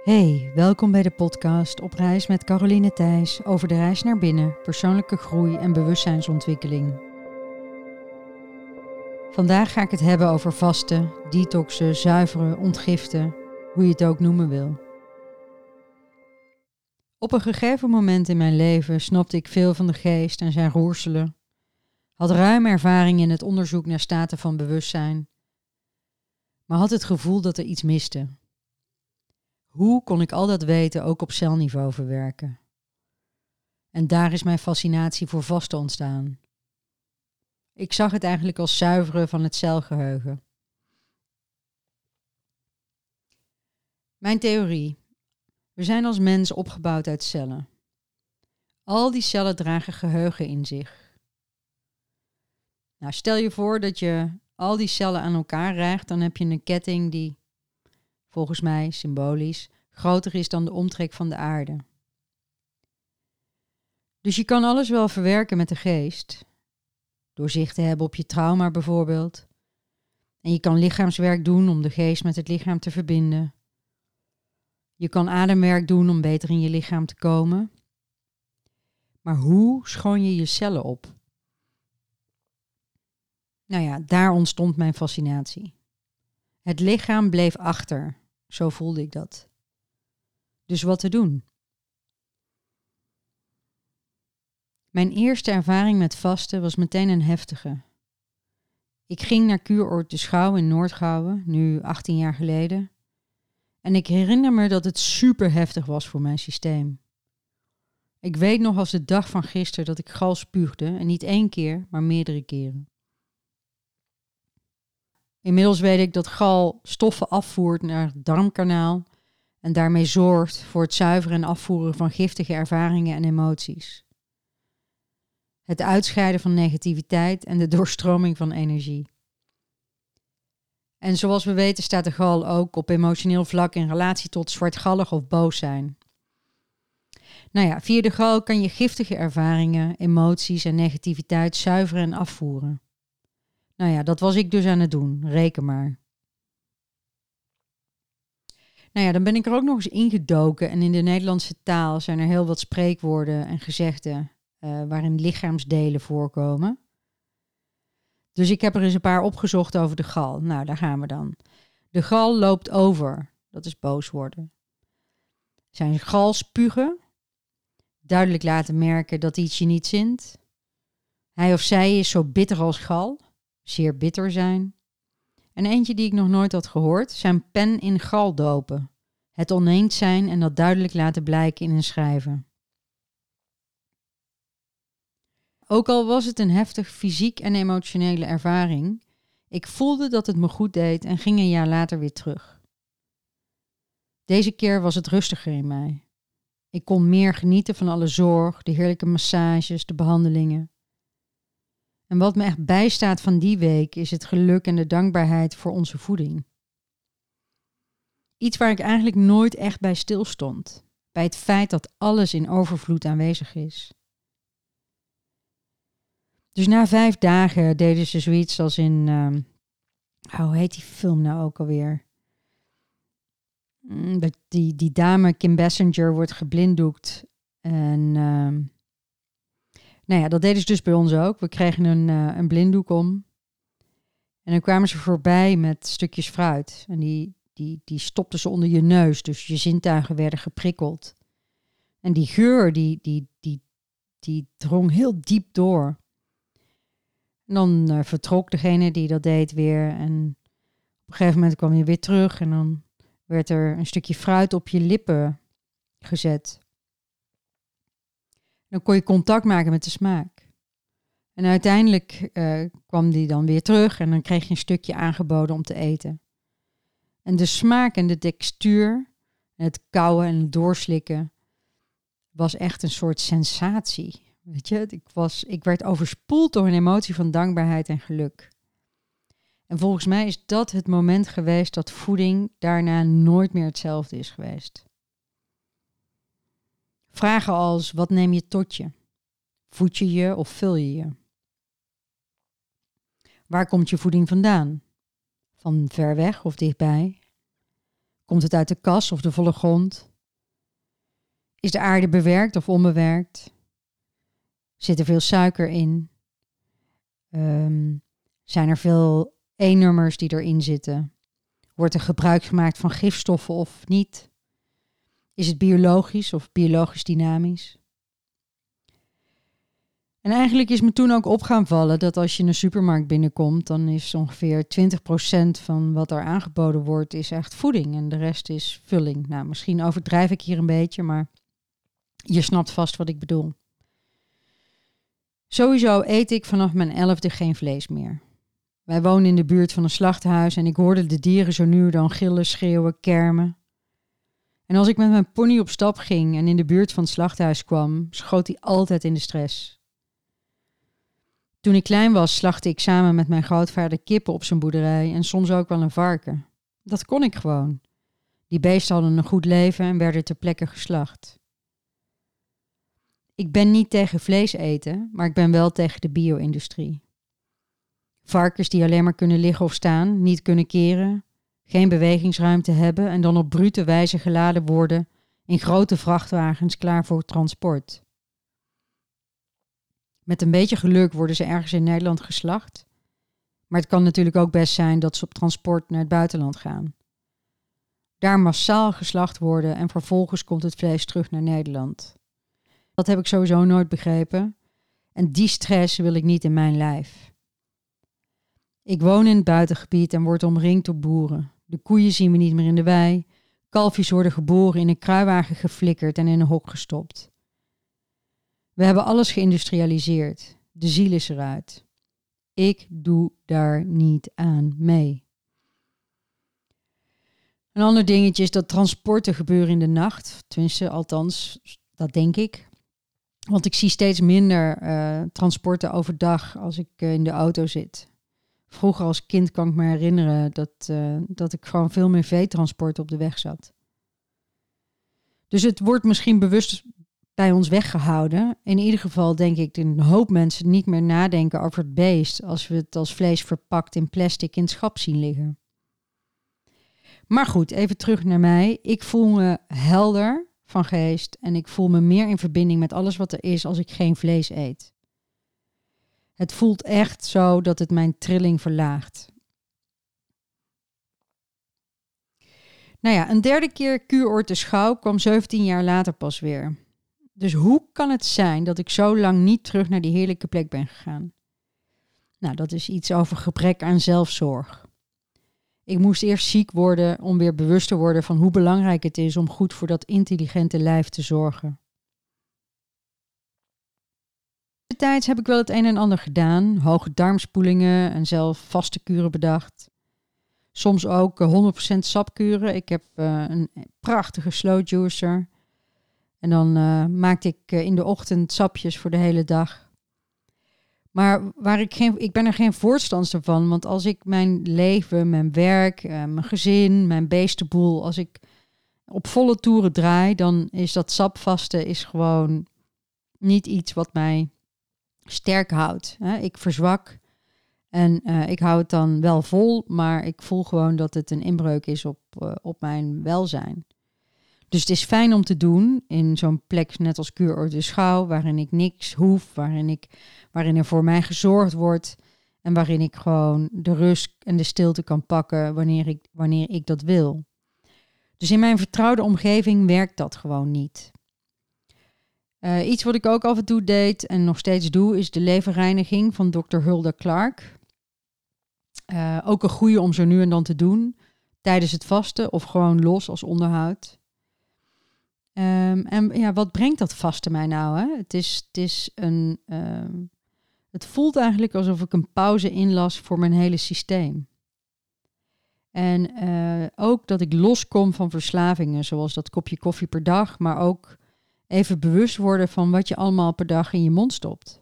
Hey, welkom bij de podcast Op reis met Caroline Thijs over de reis naar binnen, persoonlijke groei en bewustzijnsontwikkeling. Vandaag ga ik het hebben over vasten, detoxen, zuiveren, ontgiften, hoe je het ook noemen wil. Op een gegeven moment in mijn leven snapte ik veel van de geest en zijn roerselen, had ruim ervaring in het onderzoek naar staten van bewustzijn, maar had het gevoel dat er iets miste. Hoe kon ik al dat weten ook op celniveau verwerken? En daar is mijn fascinatie voor vasten ontstaan. Ik zag het eigenlijk als zuiveren van het celgeheugen. Mijn theorie. We zijn als mens opgebouwd uit cellen. Al die cellen dragen geheugen in zich. Nou, stel je voor dat je al die cellen aan elkaar rijgt, dan heb je een ketting die volgens mij symbolisch, groter is dan de omtrek van de aarde. Dus je kan alles wel verwerken met de geest, door zicht te hebben op je trauma bijvoorbeeld. En je kan lichaamswerk doen om de geest met het lichaam te verbinden. Je kan ademwerk doen om beter in je lichaam te komen. Maar hoe schoon je je cellen op? Nou ja, daar ontstond mijn fascinatie. Het lichaam bleef achter, zo voelde ik dat. Dus wat te doen? Mijn eerste ervaring met vasten was meteen een heftige. Ik ging naar kuuroord de Schouw in Noordgouwen, nu 18 jaar geleden. En ik herinner me dat het super heftig was voor mijn systeem. Ik weet nog als de dag van gisteren dat ik gal spuugde en niet één keer, maar meerdere keren. Inmiddels weet ik dat gal stoffen afvoert naar het darmkanaal en daarmee zorgt voor het zuiveren en afvoeren van giftige ervaringen en emoties. Het uitscheiden van negativiteit en de doorstroming van energie. En zoals we weten staat de gal ook op emotioneel vlak in relatie tot zwartgallig of boos zijn. Nou ja, via de gal kan je giftige ervaringen, emoties en negativiteit zuiveren en afvoeren. Nou ja, dat was ik dus aan het doen. Reken maar. Nou ja, dan ben ik er ook nog eens ingedoken. En in de Nederlandse taal zijn er heel wat spreekwoorden en gezegden uh, waarin lichaamsdelen voorkomen. Dus ik heb er eens een paar opgezocht over de gal. Nou, daar gaan we dan. De gal loopt over. Dat is boos worden. Zijn gal spugen. Duidelijk laten merken dat iets je niet zint. Hij of zij is zo bitter als gal zeer bitter zijn. En eentje die ik nog nooit had gehoord, zijn pen in gal dopen. Het oneens zijn en dat duidelijk laten blijken in een schrijven. Ook al was het een heftig fysiek en emotionele ervaring, ik voelde dat het me goed deed en ging een jaar later weer terug. Deze keer was het rustiger in mij. Ik kon meer genieten van alle zorg, de heerlijke massages, de behandelingen. En wat me echt bijstaat van die week is het geluk en de dankbaarheid voor onze voeding. Iets waar ik eigenlijk nooit echt bij stilstond. Bij het feit dat alles in overvloed aanwezig is. Dus na vijf dagen deden ze zoiets als in. Uh, hoe heet die film nou ook alweer? Mm, dat die, die dame Kim Basinger wordt geblinddoekt. En uh, nou ja, dat deden ze dus bij ons ook. We kregen een, uh, een blinddoek om. En dan kwamen ze voorbij met stukjes fruit. En die, die, die stopten ze onder je neus. Dus je zintuigen werden geprikkeld. En die geur, die, die, die, die drong heel diep door. En dan uh, vertrok degene die dat deed weer. En op een gegeven moment kwam je weer terug. En dan werd er een stukje fruit op je lippen gezet. Dan kon je contact maken met de smaak. En uiteindelijk uh, kwam die dan weer terug en dan kreeg je een stukje aangeboden om te eten. En de smaak en de textuur, het kauwen en het doorslikken, was echt een soort sensatie. Weet je, ik, was, ik werd overspoeld door een emotie van dankbaarheid en geluk. En volgens mij is dat het moment geweest dat voeding daarna nooit meer hetzelfde is geweest. Vragen als: wat neem je tot je? Voed je je of vul je je? Waar komt je voeding vandaan? Van ver weg of dichtbij? Komt het uit de kas of de volle grond? Is de aarde bewerkt of onbewerkt? Zit er veel suiker in? Ehm, zijn er veel E-nummers die erin zitten? Wordt er gebruik gemaakt van gifstoffen of niet? Is het biologisch of biologisch dynamisch? En eigenlijk is me toen ook op vallen dat als je in een supermarkt binnenkomt, dan is ongeveer 20% van wat er aangeboden wordt, is echt voeding en de rest is vulling. Nou, misschien overdrijf ik hier een beetje, maar je snapt vast wat ik bedoel. Sowieso eet ik vanaf mijn elfde geen vlees meer. Wij wonen in de buurt van een slachthuis en ik hoorde de dieren zo nu dan gillen, schreeuwen, kermen. En als ik met mijn pony op stap ging en in de buurt van het slachthuis kwam, schoot hij altijd in de stress. Toen ik klein was, slachtte ik samen met mijn grootvader kippen op zijn boerderij en soms ook wel een varken. Dat kon ik gewoon. Die beesten hadden een goed leven en werden ter plekke geslacht. Ik ben niet tegen vlees eten, maar ik ben wel tegen de bio-industrie. Varkens die alleen maar kunnen liggen of staan, niet kunnen keren, geen bewegingsruimte hebben en dan op brute wijze geladen worden in grote vrachtwagens klaar voor transport. Met een beetje geluk worden ze ergens in Nederland geslacht. Maar het kan natuurlijk ook best zijn dat ze op transport naar het buitenland gaan. Daar massaal geslacht worden en vervolgens komt het vlees terug naar Nederland. Dat heb ik sowieso nooit begrepen. En die stress wil ik niet in mijn lijf. Ik woon in het buitengebied en word omringd door boeren. De koeien zien we niet meer in de wei. Kalfjes worden geboren in een kruiwagen geflikkerd en in een hok gestopt. We hebben alles geïndustrialiseerd. De ziel is eruit. Ik doe daar niet aan mee. Een ander dingetje is dat transporten gebeuren in de nacht. Tenminste, althans, dat denk ik. Want ik zie steeds minder uh, transporten overdag als ik uh, in de auto zit. Vroeger als kind kan ik me herinneren dat, uh, dat ik gewoon veel meer veetransport op de weg zat. Dus het wordt misschien bewust bij ons weggehouden. In ieder geval denk ik dat een hoop mensen niet meer nadenken over het beest als we het als vlees verpakt in plastic in het schap zien liggen. Maar goed, even terug naar mij. Ik voel me helder van geest en ik voel me meer in verbinding met alles wat er is als ik geen vlees eet. Het voelt echt zo dat het mijn trilling verlaagt. Nou ja, een derde keer kuuroord schouw kwam 17 jaar later pas weer. Dus hoe kan het zijn dat ik zo lang niet terug naar die heerlijke plek ben gegaan? Nou, dat is iets over gebrek aan zelfzorg. Ik moest eerst ziek worden om weer bewust te worden van hoe belangrijk het is om goed voor dat intelligente lijf te zorgen. Tijds heb ik wel het een en ander gedaan, hoge darmspoelingen en zelf vaste kuren bedacht. Soms ook 100% eh, sapkuren. Ik heb uh, een prachtige slow juicer en dan uh, maakte ik in de ochtend sapjes voor de hele dag. Maar waar ik, geen, ik ben er geen voorstander van. Want als ik mijn leven, mijn werk, mijn gezin, mijn beestenboel, als ik op volle toeren draai, dan is dat sapvasten is gewoon niet iets wat mij sterk houdt. Ik verzwak en ik hou het dan wel vol, maar ik voel gewoon dat het een inbreuk is op, op mijn welzijn. Dus het is fijn om te doen in zo'n plek net als Kuur de Schouw, waarin ik niks hoef, waarin, ik, waarin er voor mij gezorgd wordt en waarin ik gewoon de rust en de stilte kan pakken wanneer ik, wanneer ik dat wil. Dus in mijn vertrouwde omgeving werkt dat gewoon niet. Uh, iets wat ik ook af en toe deed en nog steeds doe, is de leverreiniging van Dr. Hulda Clark. Uh, ook een goede om zo nu en dan te doen, tijdens het vasten of gewoon los als onderhoud. Um, en ja, wat brengt dat vaste mij nou? Hè? Het, is, het, is een, um, het voelt eigenlijk alsof ik een pauze inlas voor mijn hele systeem. En uh, ook dat ik loskom van verslavingen, zoals dat kopje koffie per dag, maar ook even bewust worden van wat je allemaal per dag in je mond stopt.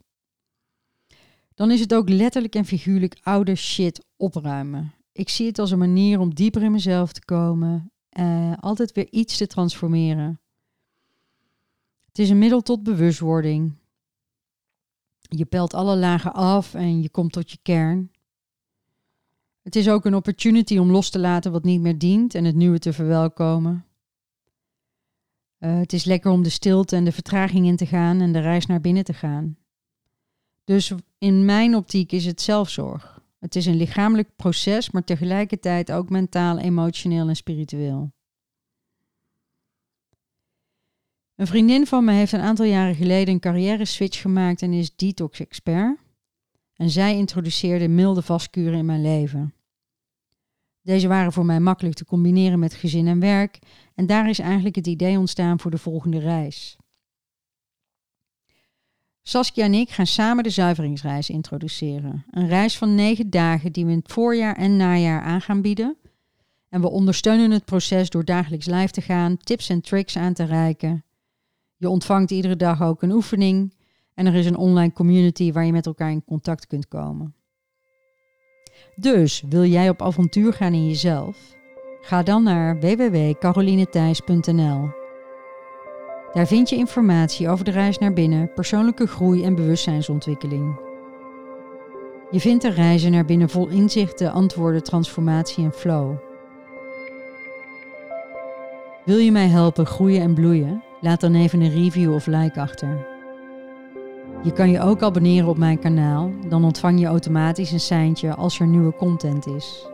Dan is het ook letterlijk en figuurlijk oude shit opruimen. Ik zie het als een manier om dieper in mezelf te komen, uh, altijd weer iets te transformeren. Het is een middel tot bewustwording. Je pelt alle lagen af en je komt tot je kern. Het is ook een opportunity om los te laten wat niet meer dient en het nieuwe te verwelkomen. Uh, het is lekker om de stilte en de vertraging in te gaan en de reis naar binnen te gaan. Dus in mijn optiek is het zelfzorg. Het is een lichamelijk proces, maar tegelijkertijd ook mentaal, emotioneel en spiritueel. Een vriendin van me heeft een aantal jaren geleden een carrière switch gemaakt en is detox-expert. En zij introduceerde milde vastkuren in mijn leven. Deze waren voor mij makkelijk te combineren met gezin en werk en daar is eigenlijk het idee ontstaan voor de volgende reis. Saskia en ik gaan samen de zuiveringsreis introduceren. Een reis van negen dagen die we in het voorjaar en najaar aan gaan bieden. En we ondersteunen het proces door dagelijks live te gaan, tips en tricks aan te reiken. Je ontvangt iedere dag ook een oefening en er is een online community waar je met elkaar in contact kunt komen. Dus wil jij op avontuur gaan in jezelf? Ga dan naar www.carolinethijs.nl. Daar vind je informatie over de reis naar binnen, persoonlijke groei en bewustzijnsontwikkeling. Je vindt de reizen naar binnen vol inzichten, antwoorden, transformatie en flow. Wil je mij helpen groeien en bloeien? Laat dan even een review of like achter. Je kan je ook abonneren op mijn kanaal, dan ontvang je automatisch een seintje als er nieuwe content is.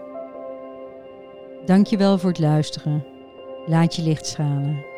Dankjewel voor het luisteren. Laat je licht stralen.